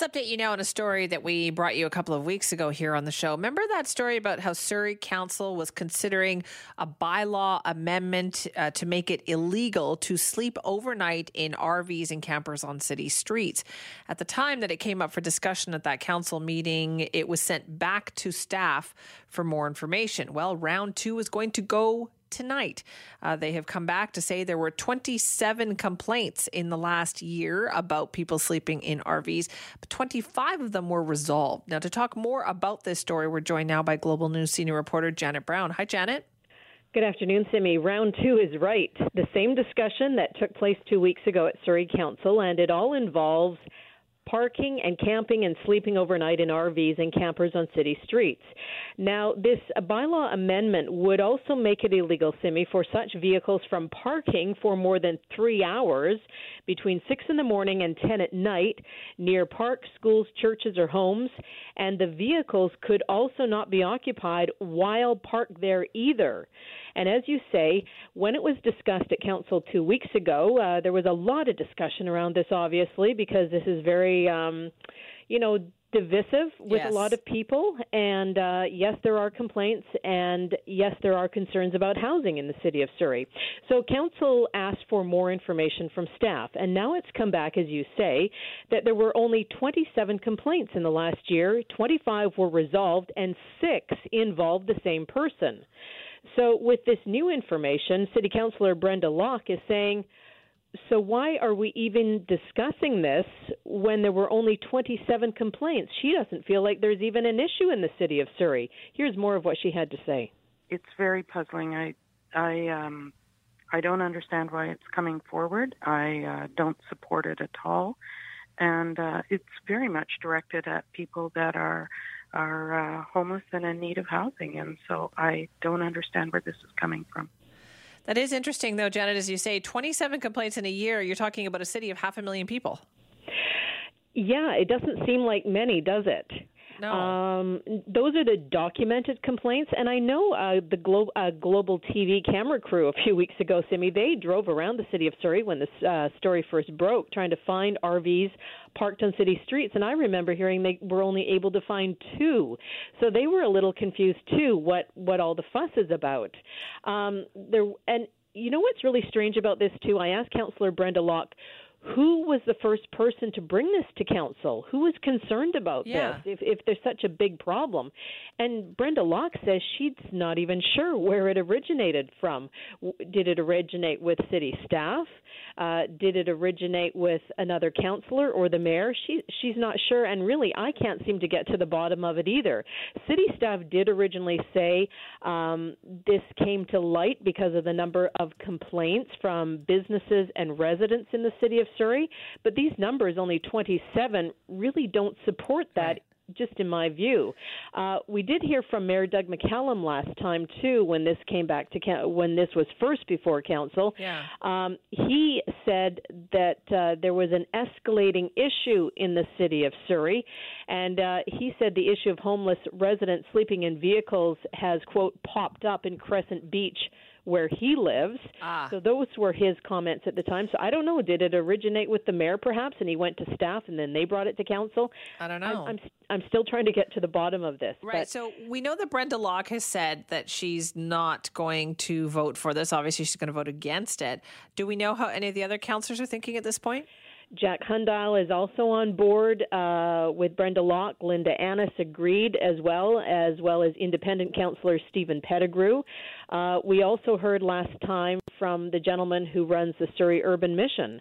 Let's update you now on a story that we brought you a couple of weeks ago here on the show. Remember that story about how Surrey Council was considering a bylaw amendment uh, to make it illegal to sleep overnight in RVs and campers on city streets? At the time that it came up for discussion at that council meeting, it was sent back to staff for more information. Well, round two is going to go tonight. Uh, they have come back to say there were 27 complaints in the last year about people sleeping in RVs, but 25 of them were resolved. Now, to talk more about this story, we're joined now by Global News senior reporter Janet Brown. Hi, Janet. Good afternoon, Simi. Round two is right. The same discussion that took place two weeks ago at Surrey Council, and it all involves parking and camping and sleeping overnight in RVs and campers on city streets. Now, this bylaw amendment would also make it illegal, Simi, for such vehicles from parking for more than three hours between 6 in the morning and 10 at night near parks, schools, churches, or homes. And the vehicles could also not be occupied while parked there either. And as you say, when it was discussed at council two weeks ago, uh, there was a lot of discussion around this, obviously, because this is very, um, you know, divisive with yes. a lot of people. And uh, yes, there are complaints, and yes, there are concerns about housing in the city of Surrey. So council asked for more information from staff, and now it's come back, as you say, that there were only 27 complaints in the last year. 25 were resolved, and six involved the same person. So, with this new information, City Councillor Brenda Locke is saying, so why are we even discussing this when there were only 27 complaints? She doesn't feel like there's even an issue in the city of Surrey. Here's more of what she had to say. It's very puzzling. I, I, um, I don't understand why it's coming forward. I uh, don't support it at all, and uh, it's very much directed at people that are are uh, homeless and in need of housing. And so I don't understand where this is coming from. That is interesting, though, Janet, as you say, 27 complaints in a year. You're talking about a city of half a million people. Yeah, it doesn't seem like many, does it? No. Um, those are the documented complaints, and I know uh, the glo- uh, global TV camera crew a few weeks ago, Simi, they drove around the city of Surrey when this uh, story first broke, trying to find RVs parked on city streets, and I remember hearing they were only able to find two, so they were a little confused too. What what all the fuss is about? Um, there and you know what's really strange about this too? I asked Councillor Brenda Locke who was the first person to bring this to council? Who was concerned about yeah. this if, if there's such a big problem? And Brenda Locke says she's not even sure where it originated from. Did it originate with city staff? Uh, did it originate with another councillor or the mayor? She she's not sure, and really, I can't seem to get to the bottom of it either. City staff did originally say um, this came to light because of the number of complaints from businesses and residents in the city of Surrey, but these numbers, only 27, really don't support that. Right just in my view. Uh, we did hear from Mayor Doug McCallum last time too, when this came back to when this was first before council. Yeah. Um, he said that uh, there was an escalating issue in the city of Surrey, and uh, he said the issue of homeless residents sleeping in vehicles has quote popped up in Crescent Beach where he lives. Ah. So those were his comments at the time. So I don't know. Did it originate with the mayor, perhaps, and he went to staff, and then they brought it to council? I don't know. I'm, I'm, I'm still trying to get to the bottom of this. Right. But, so we know that Brenda Locke has said that she's not going to vote for this. Obviously, she's going to vote against it. Do we know how any of the other councillors are thinking at this point? Jack Hundial is also on board uh, with Brenda Locke. Linda Annis agreed as well, as well as independent councillor Steven Pettigrew. Uh, we also heard last time from the gentleman who runs the Surrey Urban Mission.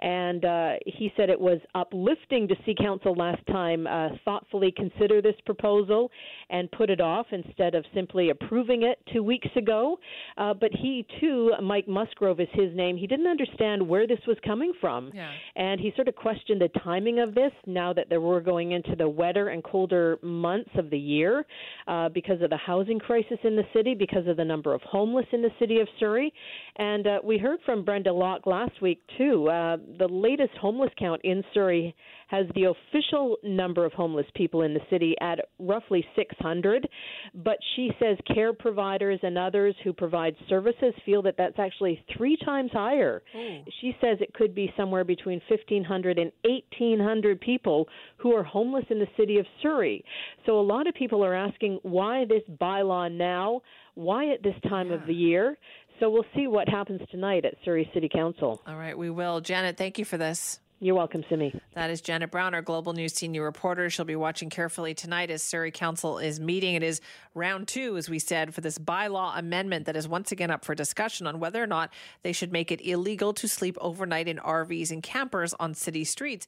And uh, he said it was uplifting to see council last time uh, thoughtfully consider this proposal and put it off instead of simply approving it two weeks ago. Uh, but he, too, Mike Musgrove is his name, he didn't understand where this was coming from. Yeah. And he sort of questioned the timing of this now that there were going into the wetter and colder months of the year uh, because of the housing crisis in the city, because of the number number of homeless in the city of Surrey. And uh, we heard from Brenda Locke last week, too. Uh, the latest homeless count in Surrey has the official number of homeless people in the city at roughly 600. But she says care providers and others who provide services feel that that's actually three times higher. Ooh. She says it could be somewhere between 1,500 and 1,800 people who are homeless in the city of Surrey. So a lot of people are asking why this bylaw now? Why at this time yeah. of the year? So we'll see what happens tonight at Surrey City Council. All right, we will. Janet, thank you for this. You're welcome, Simi. That is Janet Brown, our Global News senior reporter. She'll be watching carefully tonight as Surrey Council is meeting. It is round two, as we said, for this bylaw amendment that is once again up for discussion on whether or not they should make it illegal to sleep overnight in RVs and campers on city streets.